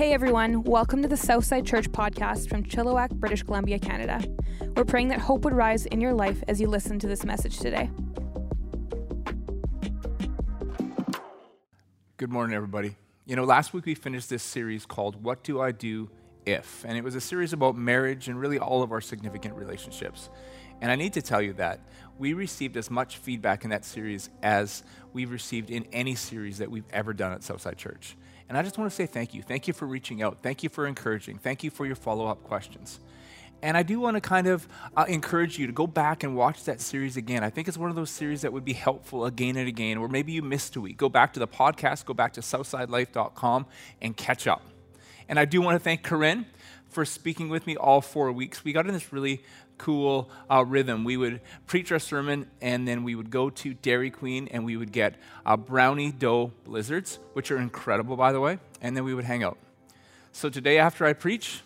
Hey everyone, welcome to the Southside Church podcast from Chilliwack, British Columbia, Canada. We're praying that hope would rise in your life as you listen to this message today. Good morning, everybody. You know, last week we finished this series called What Do I Do If? And it was a series about marriage and really all of our significant relationships. And I need to tell you that we received as much feedback in that series as we've received in any series that we've ever done at Southside Church. And I just want to say thank you. Thank you for reaching out. Thank you for encouraging. Thank you for your follow up questions. And I do want to kind of uh, encourage you to go back and watch that series again. I think it's one of those series that would be helpful again and again, or maybe you missed a week. Go back to the podcast, go back to southsidelife.com and catch up. And I do want to thank Corinne for speaking with me all four weeks. We got in this really cool uh, rhythm. We would preach our sermon, and then we would go to Dairy Queen, and we would get uh, brownie dough blizzards, which are incredible, by the way, and then we would hang out. So today, after I preach,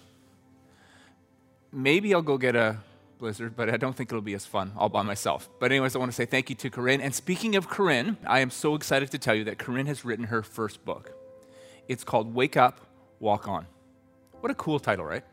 maybe I'll go get a blizzard, but I don't think it'll be as fun all by myself. But, anyways, I want to say thank you to Corinne. And speaking of Corinne, I am so excited to tell you that Corinne has written her first book. It's called Wake Up, Walk On. What a cool title, right?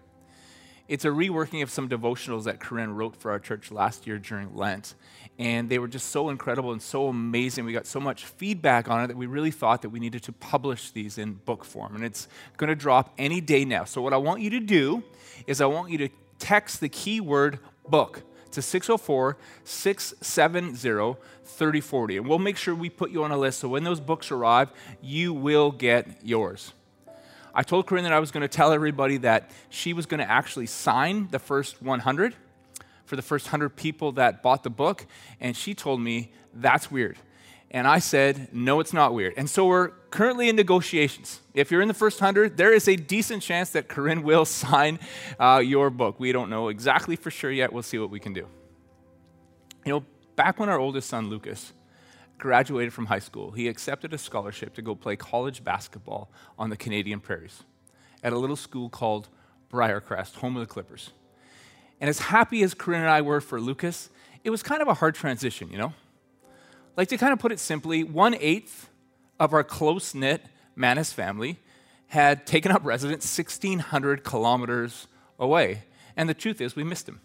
It's a reworking of some devotionals that Corinne wrote for our church last year during Lent. And they were just so incredible and so amazing. We got so much feedback on it that we really thought that we needed to publish these in book form. And it's going to drop any day now. So, what I want you to do is I want you to text the keyword book to 604 670 3040. And we'll make sure we put you on a list so when those books arrive, you will get yours. I told Corinne that I was going to tell everybody that she was going to actually sign the first 100 for the first 100 people that bought the book. And she told me, that's weird. And I said, no, it's not weird. And so we're currently in negotiations. If you're in the first 100, there is a decent chance that Corinne will sign uh, your book. We don't know exactly for sure yet. We'll see what we can do. You know, back when our oldest son, Lucas, graduated from high school, he accepted a scholarship to go play college basketball on the Canadian prairies at a little school called Briarcrest, home of the Clippers. And as happy as Corinne and I were for Lucas, it was kind of a hard transition, you know? Like to kind of put it simply, one eighth of our close knit Manis family had taken up residence 1,600 kilometers away. And the truth is, we missed him.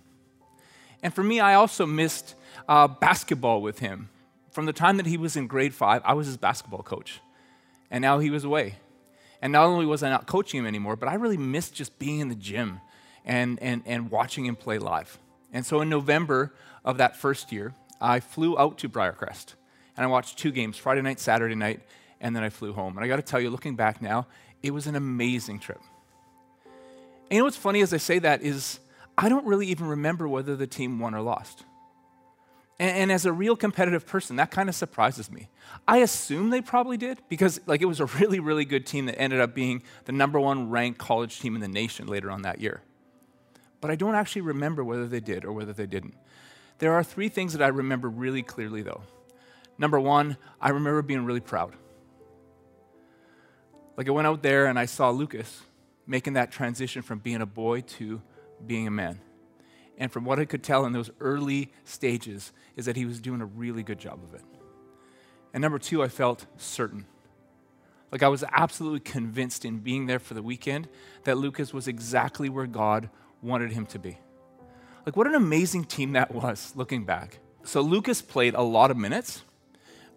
And for me, I also missed uh, basketball with him from the time that he was in grade five, I was his basketball coach. And now he was away. And not only was I not coaching him anymore, but I really missed just being in the gym and, and, and watching him play live. And so in November of that first year, I flew out to Briarcrest and I watched two games Friday night, Saturday night, and then I flew home. And I got to tell you, looking back now, it was an amazing trip. And you know what's funny as I say that is I don't really even remember whether the team won or lost. And, and, as a real competitive person, that kind of surprises me. I assume they probably did because like it was a really, really good team that ended up being the number one ranked college team in the nation later on that year. But I don't actually remember whether they did or whether they didn't. There are three things that I remember really clearly though. Number one, I remember being really proud. Like I went out there and I saw Lucas making that transition from being a boy to being a man. And from what I could tell in those early stages, is that he was doing a really good job of it. And number two, I felt certain. Like I was absolutely convinced in being there for the weekend that Lucas was exactly where God wanted him to be. Like, what an amazing team that was looking back. So, Lucas played a lot of minutes,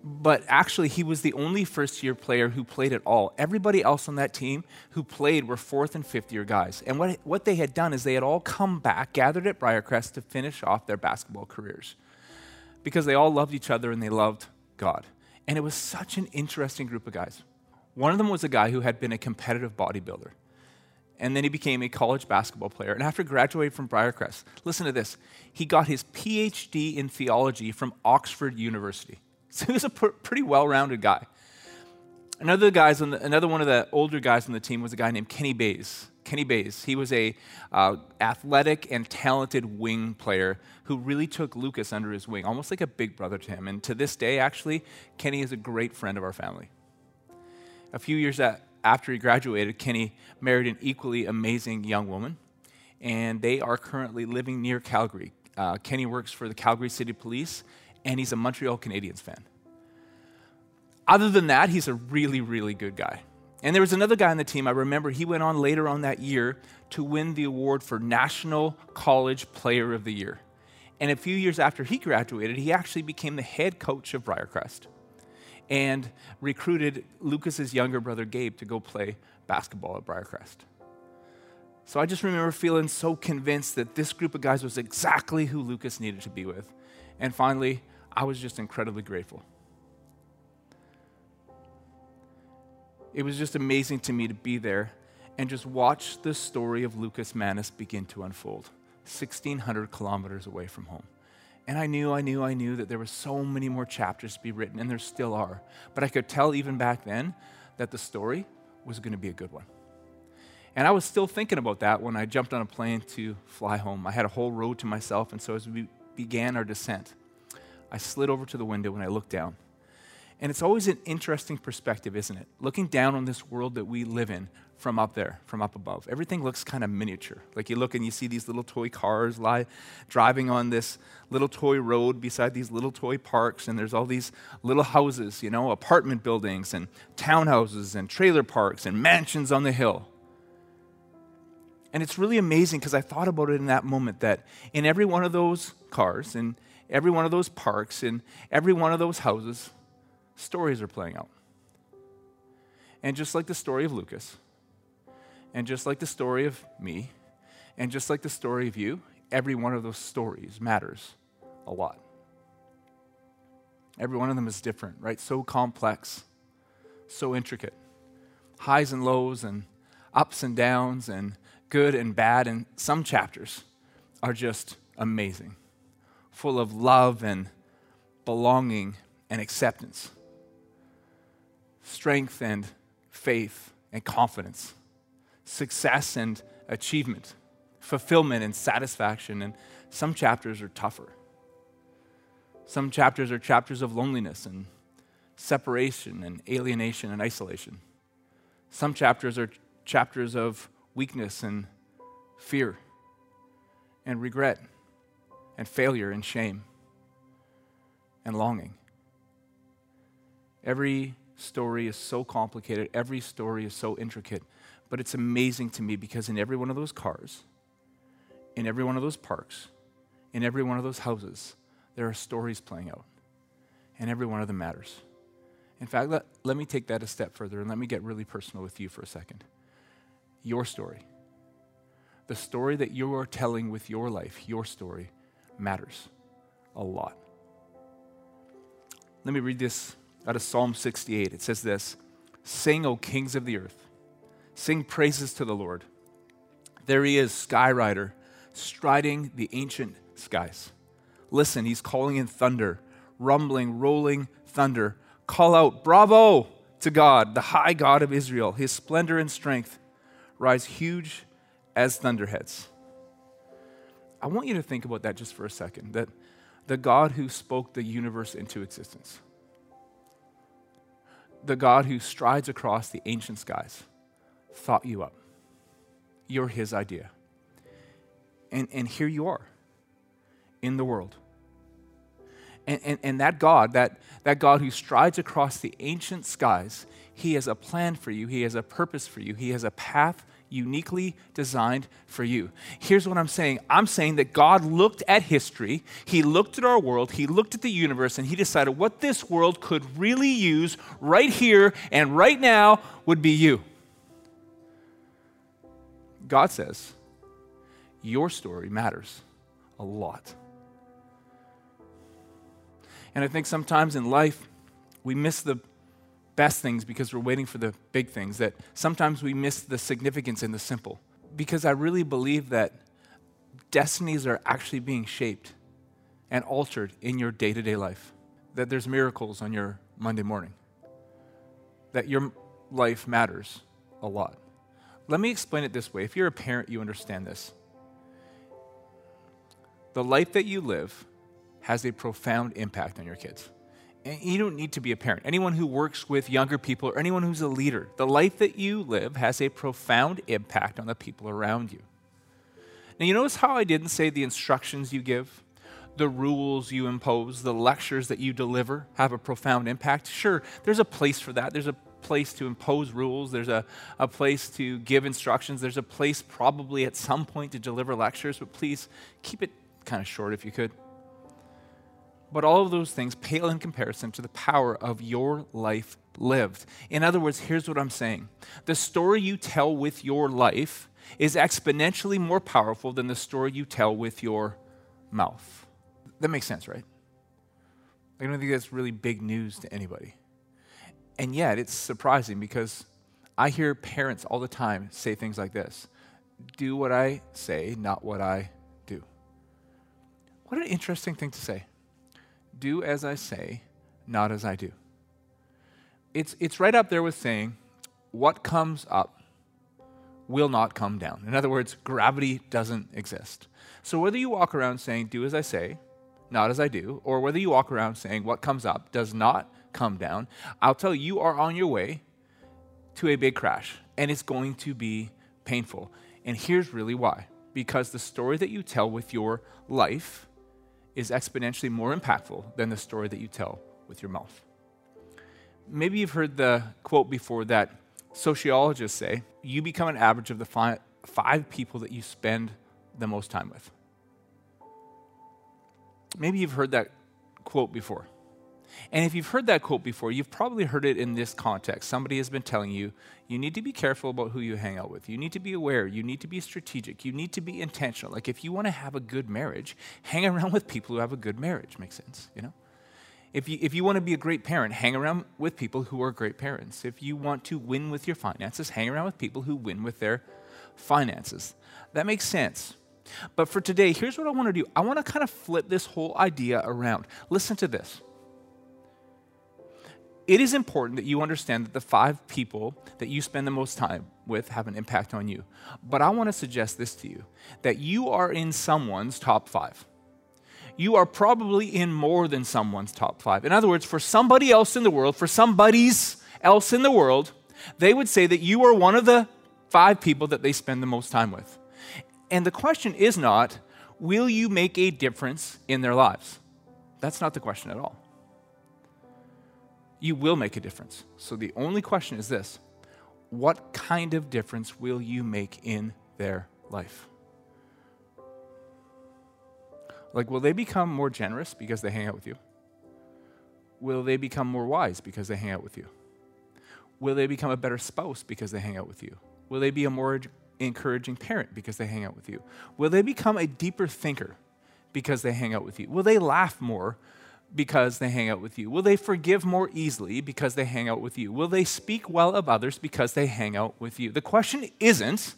but actually, he was the only first year player who played at all. Everybody else on that team who played were fourth and fifth year guys. And what, what they had done is they had all come back, gathered at Briarcrest to finish off their basketball careers because they all loved each other and they loved God. And it was such an interesting group of guys. One of them was a guy who had been a competitive bodybuilder. And then he became a college basketball player. And after graduating from Briarcrest, listen to this, he got his PhD in theology from Oxford University. So he was a pr- pretty well rounded guy. Another, guys the, another one of the older guys on the team was a guy named Kenny Bays. Kenny Bays. He was a uh, athletic and talented wing player who really took Lucas under his wing, almost like a big brother to him. And to this day, actually, Kenny is a great friend of our family. A few years after he graduated, Kenny married an equally amazing young woman, and they are currently living near Calgary. Uh, Kenny works for the Calgary City Police, and he's a Montreal Canadiens fan. Other than that, he's a really, really good guy. And there was another guy on the team, I remember he went on later on that year to win the award for National College Player of the Year. And a few years after he graduated, he actually became the head coach of Briarcrest and recruited Lucas's younger brother Gabe to go play basketball at Briarcrest. So I just remember feeling so convinced that this group of guys was exactly who Lucas needed to be with. And finally, I was just incredibly grateful. It was just amazing to me to be there and just watch the story of Lucas Manus begin to unfold, 1,600 kilometers away from home. And I knew, I knew, I knew that there were so many more chapters to be written, and there still are. But I could tell even back then that the story was going to be a good one. And I was still thinking about that when I jumped on a plane to fly home. I had a whole road to myself, and so as we began our descent, I slid over to the window and I looked down. And it's always an interesting perspective, isn't it? Looking down on this world that we live in from up there, from up above. Everything looks kind of miniature. Like you look and you see these little toy cars lie, driving on this little toy road beside these little toy parks, and there's all these little houses, you know, apartment buildings and townhouses and trailer parks and mansions on the hill. And it's really amazing because I thought about it in that moment that in every one of those cars, in every one of those parks, in every one of those houses, stories are playing out. And just like the story of Lucas, and just like the story of me, and just like the story of you, every one of those stories matters a lot. Every one of them is different, right? So complex, so intricate. Highs and lows, and ups and downs, and good and bad. And some chapters are just amazing, full of love and belonging and acceptance strength and faith and confidence, success and achievement, fulfillment and satisfaction. And some chapters are tougher. Some chapters are chapters of loneliness and separation and alienation and isolation. Some chapters are chapters of weakness and fear and regret and failure and shame and longing. Every story is so complicated, every story is so intricate, but it's amazing to me because in every one of those cars, in every one of those parks, in every one of those houses, there are stories playing out. And every one of them matters. In fact, let, let me take that a step further and let me get really personal with you for a second. Your story, the story that you are telling with your life, your story, matters a lot. Let me read this out of Psalm 68. It says this Sing, O kings of the earth, sing praises to the Lord. There he is, sky rider, striding the ancient skies. Listen, he's calling in thunder, rumbling, rolling thunder. Call out, Bravo to God, the high God of Israel. His splendor and strength rise huge as thunderheads. I want you to think about that just for a second that the God who spoke the universe into existence the God who strides across the ancient skies thought you up. You're his idea. And, and here you are in the world. And, and, and that God, that, that God who strides across the ancient skies, he has a plan for you, he has a purpose for you, he has a path uniquely designed for you. Here's what I'm saying I'm saying that God looked at history, He looked at our world, He looked at the universe, and He decided what this world could really use right here and right now would be you. God says, Your story matters a lot. And I think sometimes in life, we miss the best things because we're waiting for the big things, that sometimes we miss the significance in the simple. Because I really believe that destinies are actually being shaped and altered in your day to day life, that there's miracles on your Monday morning, that your life matters a lot. Let me explain it this way. If you're a parent, you understand this. The life that you live has a profound impact on your kids you don't need to be a parent. Anyone who works with younger people or anyone who's a leader, the life that you live has a profound impact on the people around you. Now, you notice how I didn't say the instructions you give, the rules you impose, the lectures that you deliver have a profound impact? Sure, there's a place for that, there's a place to impose rules, there's a, a place to give instructions, there's a place probably at some point to deliver lectures, but please keep it kind of short if you could. But all of those things pale in comparison to the power of your life lived. In other words, here's what I'm saying the story you tell with your life is exponentially more powerful than the story you tell with your mouth. That makes sense, right? I don't think that's really big news to anybody. And yet, it's surprising because I hear parents all the time say things like this Do what I say, not what I do. What an interesting thing to say. Do as I say, not as I do. It's, it's right up there with saying, What comes up will not come down. In other words, gravity doesn't exist. So whether you walk around saying, Do as I say, not as I do, or whether you walk around saying, What comes up does not come down, I'll tell you, you are on your way to a big crash, and it's going to be painful. And here's really why because the story that you tell with your life is exponentially more impactful than the story that you tell with your mouth. Maybe you've heard the quote before that sociologists say you become an average of the five, five people that you spend the most time with. Maybe you've heard that quote before. And if you've heard that quote before, you've probably heard it in this context. Somebody has been telling you, you need to be careful about who you hang out with. You need to be aware. You need to be strategic. You need to be intentional. Like if you want to have a good marriage, hang around with people who have a good marriage. Makes sense, you know? If you, if you want to be a great parent, hang around with people who are great parents. If you want to win with your finances, hang around with people who win with their finances. That makes sense. But for today, here's what I want to do I want to kind of flip this whole idea around. Listen to this it is important that you understand that the five people that you spend the most time with have an impact on you. But I want to suggest this to you that you are in someone's top five. You are probably in more than someone's top five. In other words, for somebody else in the world, for somebody's else in the world, they would say that you are one of the five people that they spend the most time with. And the question is not, will you make a difference in their lives? That's not the question at all you will make a difference. So the only question is this what kind of difference will you make in their life? Like, will they become more generous because they hang out with you? Will they become more wise because they hang out with you? Will they become a better spouse because they hang out with you? Will they be a more encouraging parent because they hang out with you? Will they become a deeper thinker because they hang out with you? Will they laugh more because they hang out with you? Will they forgive more easily because they hang out with you? Will they speak well of others because they hang out with you? The question isn't,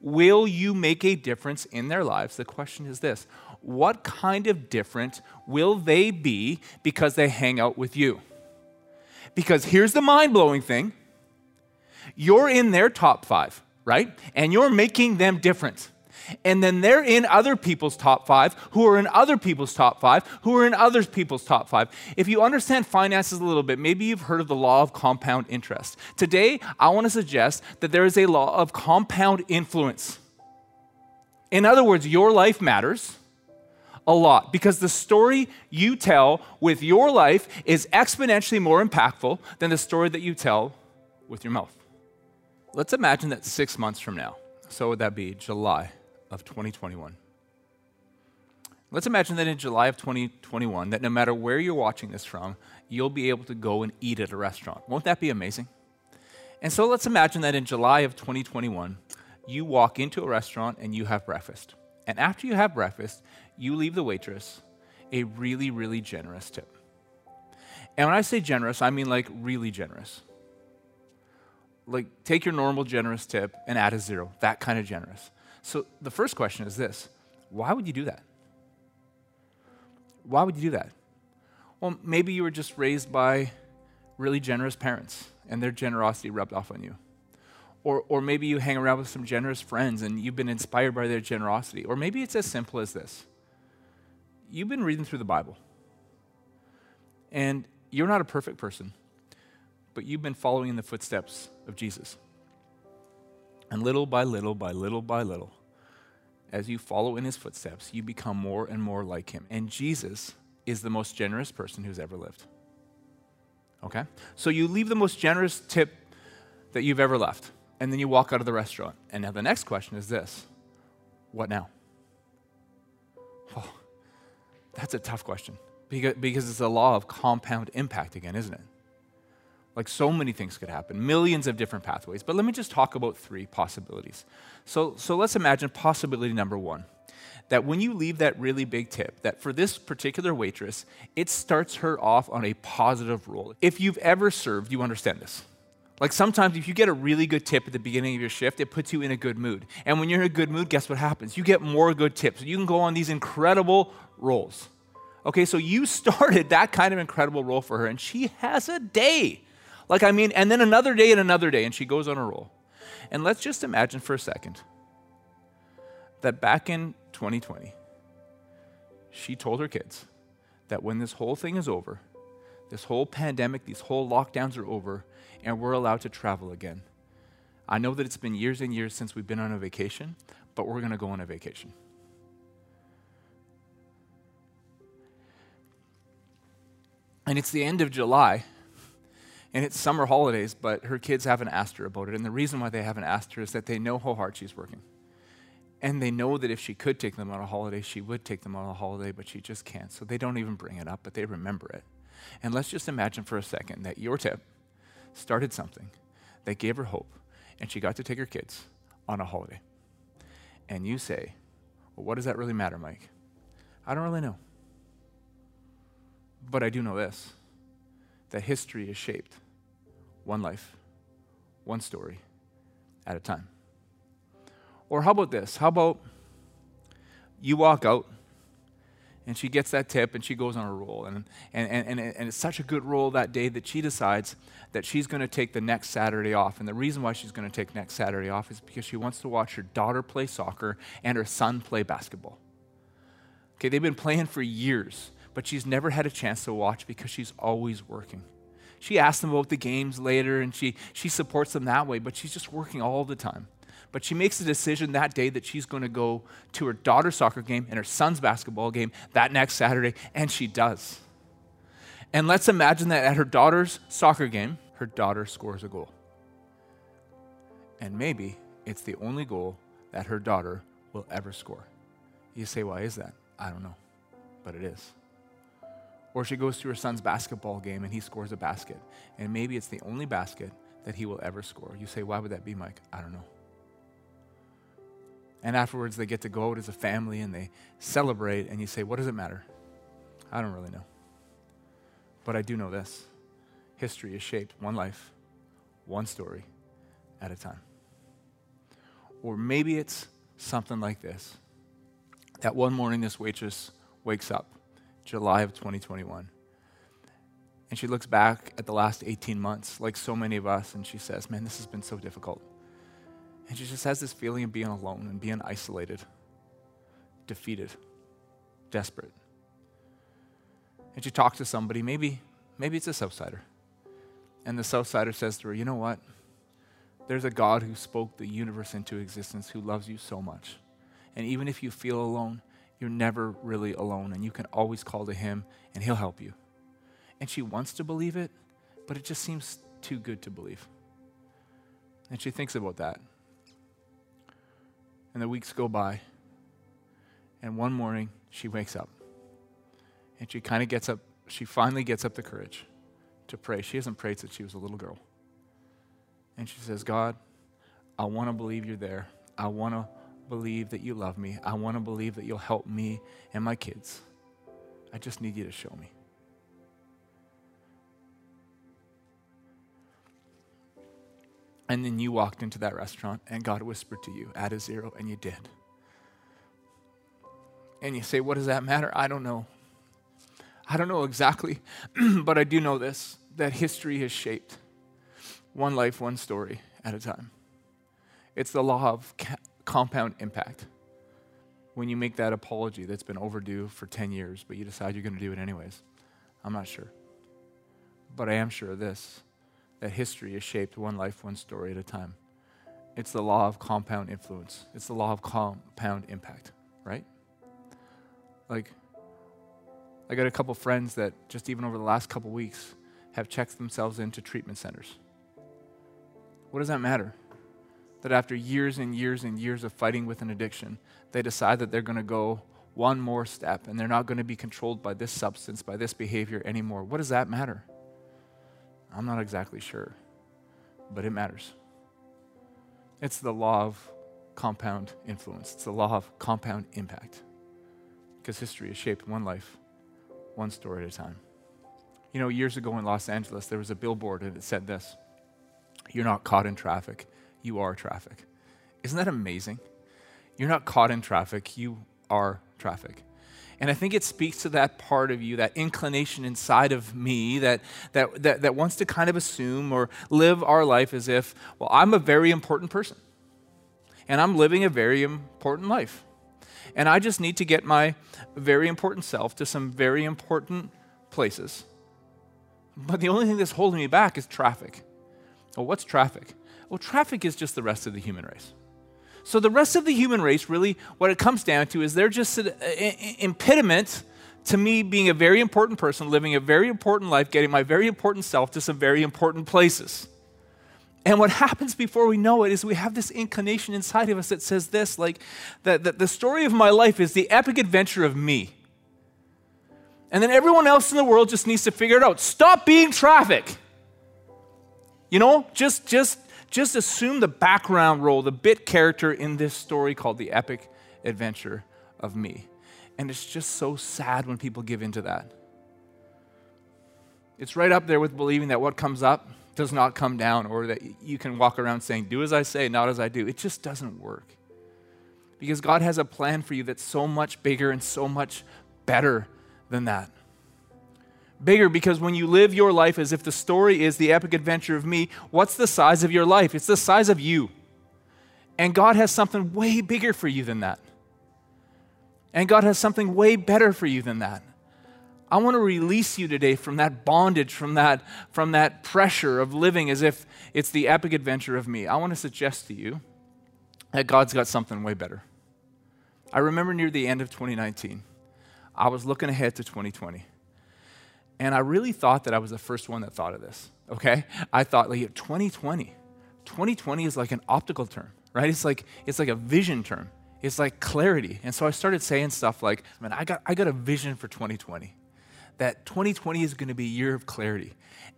will you make a difference in their lives? The question is this what kind of different will they be because they hang out with you? Because here's the mind blowing thing you're in their top five, right? And you're making them different and then they're in other people's top five, who are in other people's top five, who are in other people's top five. If you understand finances a little bit, maybe you've heard of the law of compound interest. Today, I want to suggest that there is a law of compound influence. In other words, your life matters a lot because the story you tell with your life is exponentially more impactful than the story that you tell with your mouth. Let's imagine that six months from now, so would that be July of 2021. Let's imagine that in July of 2021, that no matter where you're watching this from, you'll be able to go and eat at a restaurant. Won't that be amazing? And so let's imagine that in July of 2021, you walk into a restaurant and you have breakfast. And after you have breakfast, you leave the waitress a really, really generous tip. And when I say generous, I mean like really generous. Like take your normal generous tip and add a zero, that kind of generous. So the first question is this why would you do that? Why would you do that? Well, maybe you were just raised by really generous parents and their generosity rubbed off on you. Or, or maybe you hang around with some generous friends and you've been inspired by their generosity. Or maybe it's as simple as this you've been reading through the Bible. And you're not a perfect person, but you've been following in the footsteps of Jesus. And little by little, by little by little, as you follow in his footsteps, you become more and more like him. And Jesus is the most generous person who's ever lived. Okay? So you leave the most generous tip that you've ever left, and then you walk out of the restaurant. And now the next question is this what now? Oh, that's a tough question because, because it's a law of compound impact again, isn't it? Like so many things could happen, millions of different pathways. But let me just talk about three possibilities. So, so let's imagine possibility number one that when you leave that really big tip, that for this particular waitress, it starts her off on a positive roll. If you've ever served, you understand this. Like sometimes if you get a really good tip at the beginning of your shift, it puts you in a good mood. And when you're in a good mood, guess what happens? You get more good tips. You can go on these incredible rolls. Okay, so you started that kind of incredible roll for her, and she has a day. Like, I mean, and then another day and another day, and she goes on a roll. And let's just imagine for a second that back in 2020, she told her kids that when this whole thing is over, this whole pandemic, these whole lockdowns are over, and we're allowed to travel again. I know that it's been years and years since we've been on a vacation, but we're going to go on a vacation. And it's the end of July, and it's summer holidays, but her kids haven't asked her about it. And the reason why they haven't asked her is that they know how hard she's working. And they know that if she could take them on a holiday, she would take them on a holiday, but she just can't. So they don't even bring it up, but they remember it. And let's just imagine for a second that your tip started something that gave her hope, and she got to take her kids on a holiday. And you say, Well, what does that really matter, Mike? I don't really know. But I do know this that history is shaped one life, one story at a time. Or how about this? How about you walk out and she gets that tip and she goes on a roll. And, and, and, and it's such a good roll that day that she decides that she's going to take the next Saturday off. And the reason why she's going to take next Saturday off is because she wants to watch her daughter play soccer and her son play basketball. Okay, they've been playing for years but she's never had a chance to watch because she's always working. She asks them about the games later and she, she supports them that way, but she's just working all the time. But she makes a decision that day that she's going to go to her daughter's soccer game and her son's basketball game that next Saturday, and she does. And let's imagine that at her daughter's soccer game, her daughter scores a goal. And maybe it's the only goal that her daughter will ever score. You say, why is that? I don't know, but it is. Or she goes to her son's basketball game and he scores a basket. And maybe it's the only basket that he will ever score. You say, why would that be, Mike? I don't know. And afterwards, they get to go out as a family and they celebrate, and you say, what does it matter? I don't really know. But I do know this history is shaped one life, one story at a time. Or maybe it's something like this that one morning this waitress wakes up July of 2021. And she looks back at the last 18 months, like so many of us, and she says, Man, this has been so difficult. And she just has this feeling of being alone and being isolated, defeated, desperate. And she talks to somebody, maybe, maybe it's a Southsider. And the Southsider says to her, You know what? There's a God who spoke the universe into existence who loves you so much. And even if you feel alone, you're never really alone and you can always call to Him and He'll help you. And she wants to believe it, but it just seems too good to believe. And she thinks about that. And the weeks go by. And one morning, she wakes up. And she kind of gets up, she finally gets up the courage to pray. She hasn't prayed since she was a little girl. And she says, God, I want to believe you're there. I want to believe that you love me. I want to believe that you'll help me and my kids. I just need you to show me. And then you walked into that restaurant and God whispered to you, add a zero, and you did. And you say, What does that matter? I don't know. I don't know exactly, but I do know this that history is shaped one life, one story at a time. It's the law of compound impact. When you make that apology that's been overdue for 10 years, but you decide you're going to do it anyways, I'm not sure. But I am sure of this that history is shaped one life, one story at a time. It's the law of compound influence, it's the law of compound impact, right? Like, I got a couple friends that just even over the last couple weeks have checked themselves into treatment centers. What does that matter? That after years and years and years of fighting with an addiction, they decide that they're going to go one more step and they're not going to be controlled by this substance, by this behavior anymore. What does that matter? I'm not exactly sure, but it matters. It's the law of compound influence, it's the law of compound impact. Because history is shaped one life, one story at a time. You know, years ago in Los Angeles, there was a billboard and it said this You're not caught in traffic, you are traffic. Isn't that amazing? You're not caught in traffic, you are traffic. And I think it speaks to that part of you, that inclination inside of me that, that, that, that wants to kind of assume or live our life as if, well, I'm a very important person. And I'm living a very important life. And I just need to get my very important self to some very important places. But the only thing that's holding me back is traffic. Well, what's traffic? Well, traffic is just the rest of the human race. So the rest of the human race, really, what it comes down to is they're just an impediment to me being a very important person, living a very important life, getting my very important self to some very important places. And what happens before we know it is we have this inclination inside of us that says this like that, that the story of my life is the epic adventure of me. And then everyone else in the world just needs to figure it out. Stop being traffic. You know, just just just assume the background role, the bit character in this story called the epic adventure of me. And it's just so sad when people give into that. It's right up there with believing that what comes up does not come down, or that you can walk around saying, Do as I say, not as I do. It just doesn't work. Because God has a plan for you that's so much bigger and so much better than that bigger because when you live your life as if the story is the epic adventure of me, what's the size of your life? It's the size of you. And God has something way bigger for you than that. And God has something way better for you than that. I want to release you today from that bondage, from that, from that pressure of living as if it's the epic adventure of me. I want to suggest to you that God's got something way better. I remember near the end of 2019, I was looking ahead to 2020. And I really thought that I was the first one that thought of this, okay? I thought, like, 2020. 2020 is like an optical term, right? It's like, it's like a vision term. It's like clarity. And so I started saying stuff like, man, I got, I got a vision for 2020. That 2020 is going to be a year of clarity.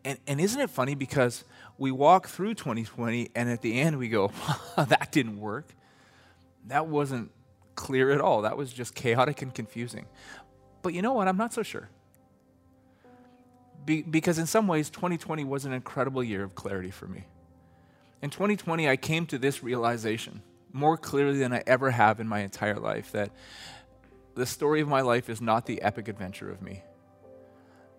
And, and isn't it funny because we walk through 2020 and at the end we go, that didn't work. That wasn't clear at all. That was just chaotic and confusing. But you know what? I'm not so sure. Be, because in some ways, 2020 was an incredible year of clarity for me. In 2020, I came to this realization more clearly than I ever have in my entire life that the story of my life is not the epic adventure of me.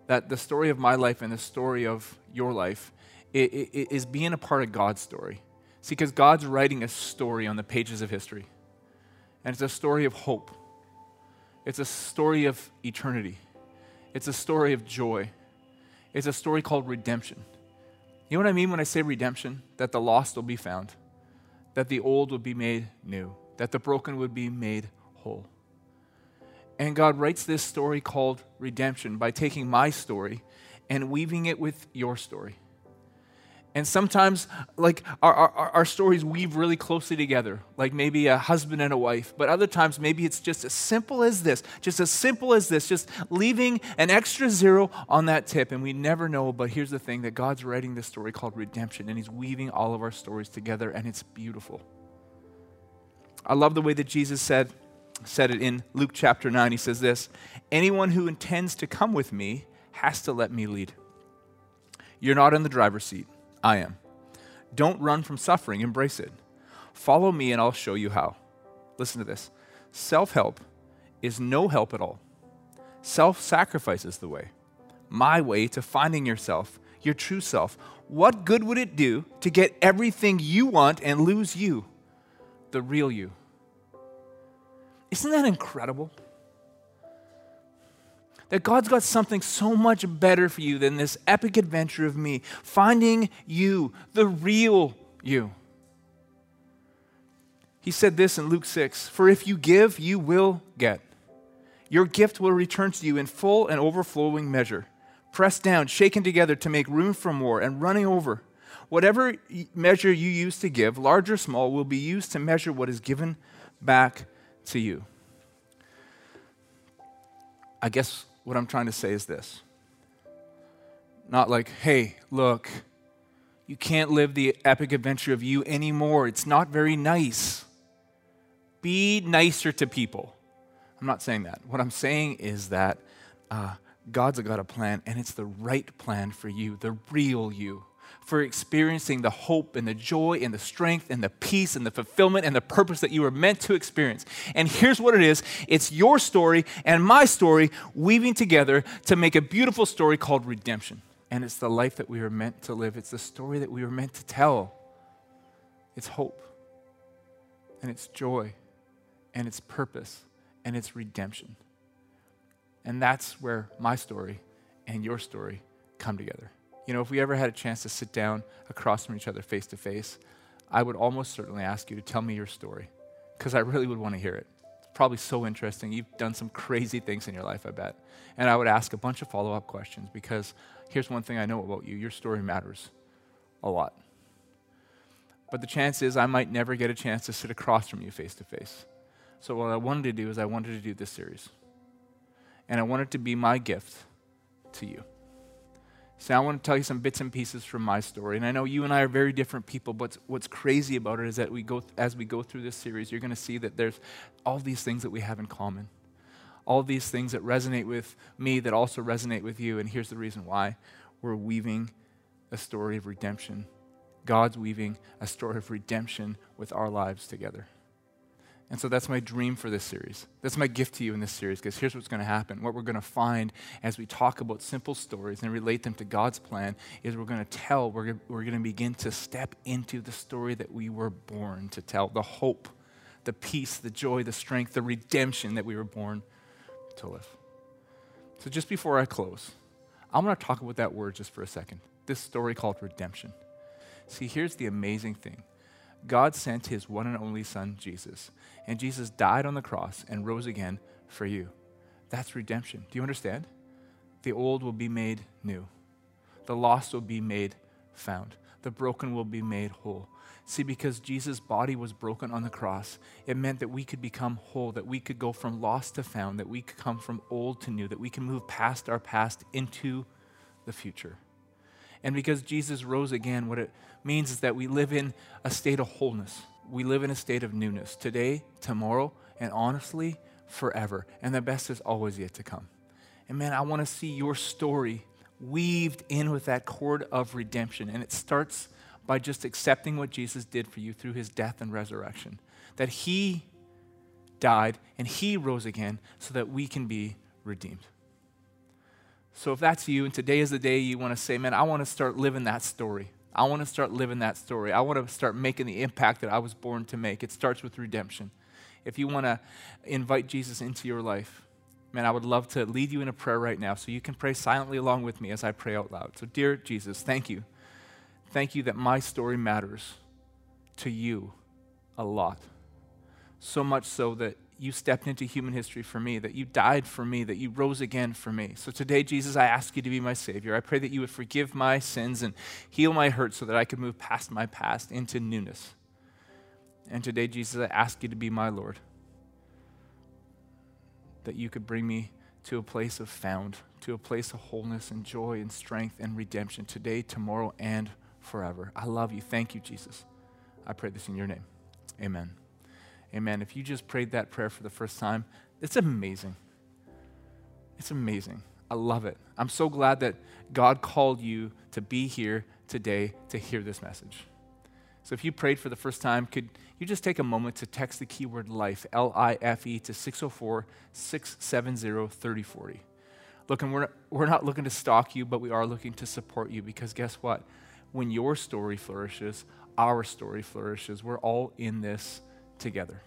That the story of my life and the story of your life is being a part of God's story. See, because God's writing a story on the pages of history. And it's a story of hope, it's a story of eternity, it's a story of joy. It's a story called redemption. You know what I mean when I say redemption? That the lost will be found, that the old will be made new, that the broken would be made whole. And God writes this story called redemption by taking my story and weaving it with your story. And sometimes, like, our, our, our, stories weave really closely together, like maybe a husband and a wife. But other times, maybe it's just as simple as this, just as simple as this, just leaving an extra zero on that tip. And we never know. But here's the thing that God's writing this story called redemption, and He's weaving all of our stories together, and it's beautiful. I love the way that Jesus said, said it in Luke chapter 9. He says this Anyone who intends to come with me has to let me lead. You're not in the driver's seat. I am. Don't run from suffering, embrace it. Follow me, and I'll show you how. Listen to this self help is no help at all. Self sacrifice is the way, my way to finding yourself, your true self. What good would it do to get everything you want and lose you, the real you? Isn't that incredible? That God's got something so much better for you than this epic adventure of me, finding you, the real you. He said this in Luke 6 For if you give, you will get. Your gift will return to you in full and overflowing measure, pressed down, shaken together to make room for more, and running over. Whatever measure you use to give, large or small, will be used to measure what is given back to you. I guess what I'm trying to say is this not like, hey, look, you can't live the epic adventure of you anymore. It's not very nice. Be nicer to people. I'm not saying that. What I'm saying is that uh, God's got a plan, and it's the right plan for you, the real you, for experiencing the hope and the joy and the strength and the peace and the fulfillment and the purpose that you were meant to experience. And here's what it is it's your story and my story weaving together to make a beautiful story called redemption. And it's the life that we were meant to live, it's the story that we were meant to tell. It's hope, and it's joy, and it's purpose, and it's redemption. And that's where my story and your story come together. You know, if we ever had a chance to sit down across from each other face to face, I would almost certainly ask you to tell me your story because I really would want to hear it. It's probably so interesting. You've done some crazy things in your life, I bet. And I would ask a bunch of follow up questions because here's one thing I know about you your story matters a lot. But the chance is I might never get a chance to sit across from you face to face. So, what I wanted to do is I wanted to do this series and I want it to be my gift to you. So I want to tell you some bits and pieces from my story. And I know you and I are very different people, but what's crazy about it is that we go, as we go through this series, you're going to see that there's all these things that we have in common. All these things that resonate with me that also resonate with you. And here's the reason why we're weaving a story of redemption. God's weaving a story of redemption with our lives together. And so that's my dream for this series. That's my gift to you in this series, because here's what's going to happen. What we're going to find as we talk about simple stories and relate them to God's plan is we're going to tell, we're, we're going to begin to step into the story that we were born to tell the hope, the peace, the joy, the strength, the redemption that we were born to live. So just before I close, I'm going to talk about that word just for a second this story called redemption. See, here's the amazing thing God sent his one and only Son, Jesus. And Jesus died on the cross and rose again for you. That's redemption. Do you understand? The old will be made new, the lost will be made found, the broken will be made whole. See, because Jesus' body was broken on the cross, it meant that we could become whole, that we could go from lost to found, that we could come from old to new, that we can move past our past into the future. And because Jesus rose again, what it means is that we live in a state of wholeness. We live in a state of newness today, tomorrow, and honestly, forever. And the best is always yet to come. And man, I want to see your story weaved in with that cord of redemption. And it starts by just accepting what Jesus did for you through his death and resurrection. That he died and he rose again so that we can be redeemed. So if that's you, and today is the day you want to say, man, I want to start living that story. I want to start living that story. I want to start making the impact that I was born to make. It starts with redemption. If you want to invite Jesus into your life, man, I would love to lead you in a prayer right now so you can pray silently along with me as I pray out loud. So, dear Jesus, thank you. Thank you that my story matters to you a lot. So much so that you stepped into human history for me, that you died for me, that you rose again for me. So today, Jesus, I ask you to be my Savior. I pray that you would forgive my sins and heal my hurt so that I could move past my past into newness. And today, Jesus, I ask you to be my Lord, that you could bring me to a place of found, to a place of wholeness and joy and strength and redemption today, tomorrow, and forever. I love you. Thank you, Jesus. I pray this in your name. Amen. Amen. If you just prayed that prayer for the first time, it's amazing. It's amazing. I love it. I'm so glad that God called you to be here today to hear this message. So if you prayed for the first time, could you just take a moment to text the keyword life, L I F E, to 604 670 3040? Look, and we're, we're not looking to stalk you, but we are looking to support you because guess what? When your story flourishes, our story flourishes. We're all in this together.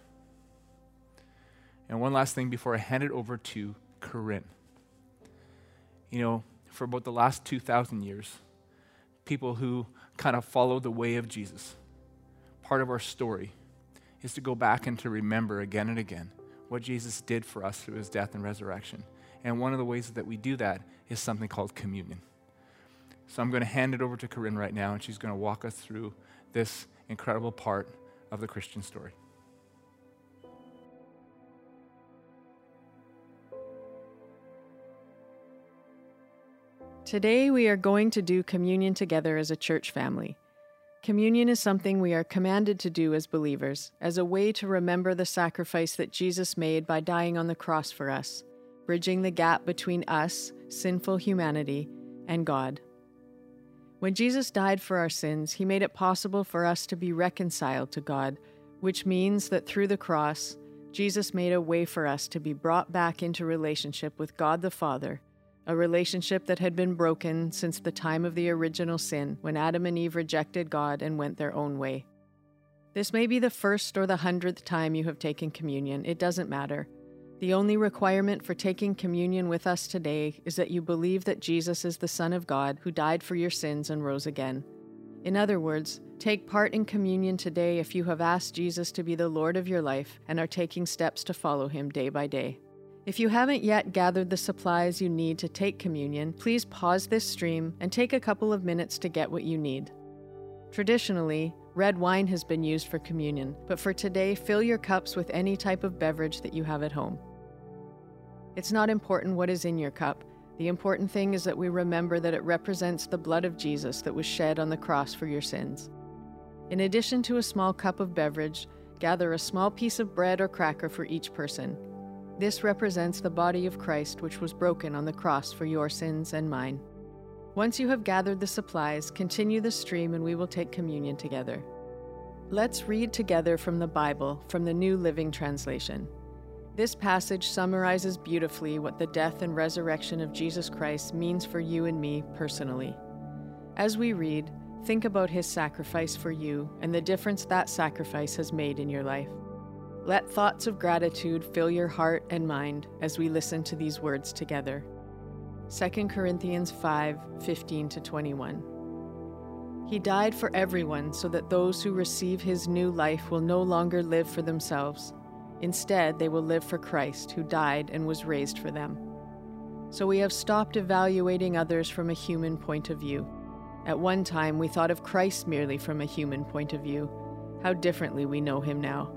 And one last thing before I hand it over to Corinne. You know, for about the last 2,000 years, people who kind of follow the way of Jesus, part of our story is to go back and to remember again and again what Jesus did for us through his death and resurrection. And one of the ways that we do that is something called communion. So I'm going to hand it over to Corinne right now, and she's going to walk us through this incredible part of the Christian story. Today, we are going to do communion together as a church family. Communion is something we are commanded to do as believers, as a way to remember the sacrifice that Jesus made by dying on the cross for us, bridging the gap between us, sinful humanity, and God. When Jesus died for our sins, he made it possible for us to be reconciled to God, which means that through the cross, Jesus made a way for us to be brought back into relationship with God the Father a relationship that had been broken since the time of the original sin when Adam and Eve rejected God and went their own way. This may be the first or the hundredth time you have taken communion, it doesn't matter. The only requirement for taking communion with us today is that you believe that Jesus is the Son of God who died for your sins and rose again. In other words, take part in communion today if you have asked Jesus to be the Lord of your life and are taking steps to follow him day by day. If you haven't yet gathered the supplies you need to take communion, please pause this stream and take a couple of minutes to get what you need. Traditionally, red wine has been used for communion, but for today, fill your cups with any type of beverage that you have at home. It's not important what is in your cup. The important thing is that we remember that it represents the blood of Jesus that was shed on the cross for your sins. In addition to a small cup of beverage, gather a small piece of bread or cracker for each person. This represents the body of Christ, which was broken on the cross for your sins and mine. Once you have gathered the supplies, continue the stream and we will take communion together. Let's read together from the Bible, from the New Living Translation. This passage summarizes beautifully what the death and resurrection of Jesus Christ means for you and me personally. As we read, think about his sacrifice for you and the difference that sacrifice has made in your life. Let thoughts of gratitude fill your heart and mind as we listen to these words together. 2 Corinthians 5 15 to 21. He died for everyone so that those who receive his new life will no longer live for themselves. Instead, they will live for Christ, who died and was raised for them. So we have stopped evaluating others from a human point of view. At one time, we thought of Christ merely from a human point of view. How differently we know him now.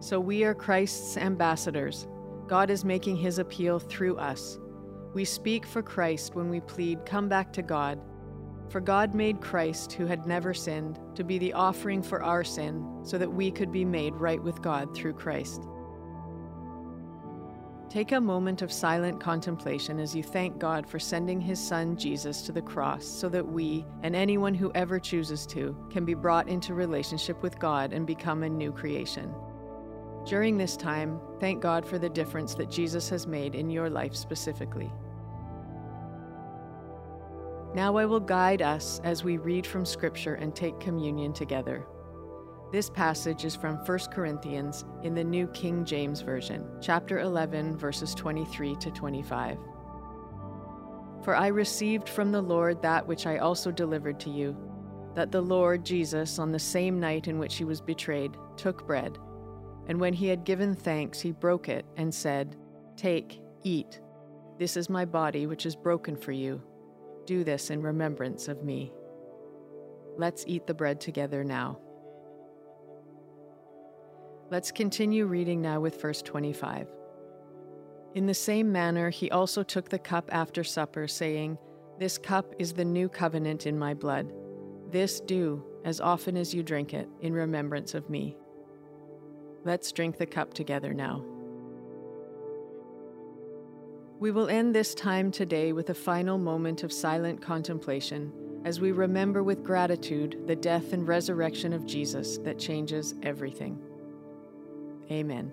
So we are Christ's ambassadors. God is making his appeal through us. We speak for Christ when we plead, Come back to God. For God made Christ, who had never sinned, to be the offering for our sin, so that we could be made right with God through Christ. Take a moment of silent contemplation as you thank God for sending his son Jesus to the cross so that we, and anyone who ever chooses to, can be brought into relationship with God and become a new creation. During this time, thank God for the difference that Jesus has made in your life specifically. Now I will guide us as we read from Scripture and take communion together. This passage is from 1 Corinthians in the New King James Version, chapter 11, verses 23 to 25. For I received from the Lord that which I also delivered to you that the Lord Jesus, on the same night in which he was betrayed, took bread. And when he had given thanks, he broke it and said, Take, eat. This is my body, which is broken for you. Do this in remembrance of me. Let's eat the bread together now. Let's continue reading now with verse 25. In the same manner, he also took the cup after supper, saying, This cup is the new covenant in my blood. This do, as often as you drink it, in remembrance of me. Let's drink the cup together now. We will end this time today with a final moment of silent contemplation as we remember with gratitude the death and resurrection of Jesus that changes everything. Amen.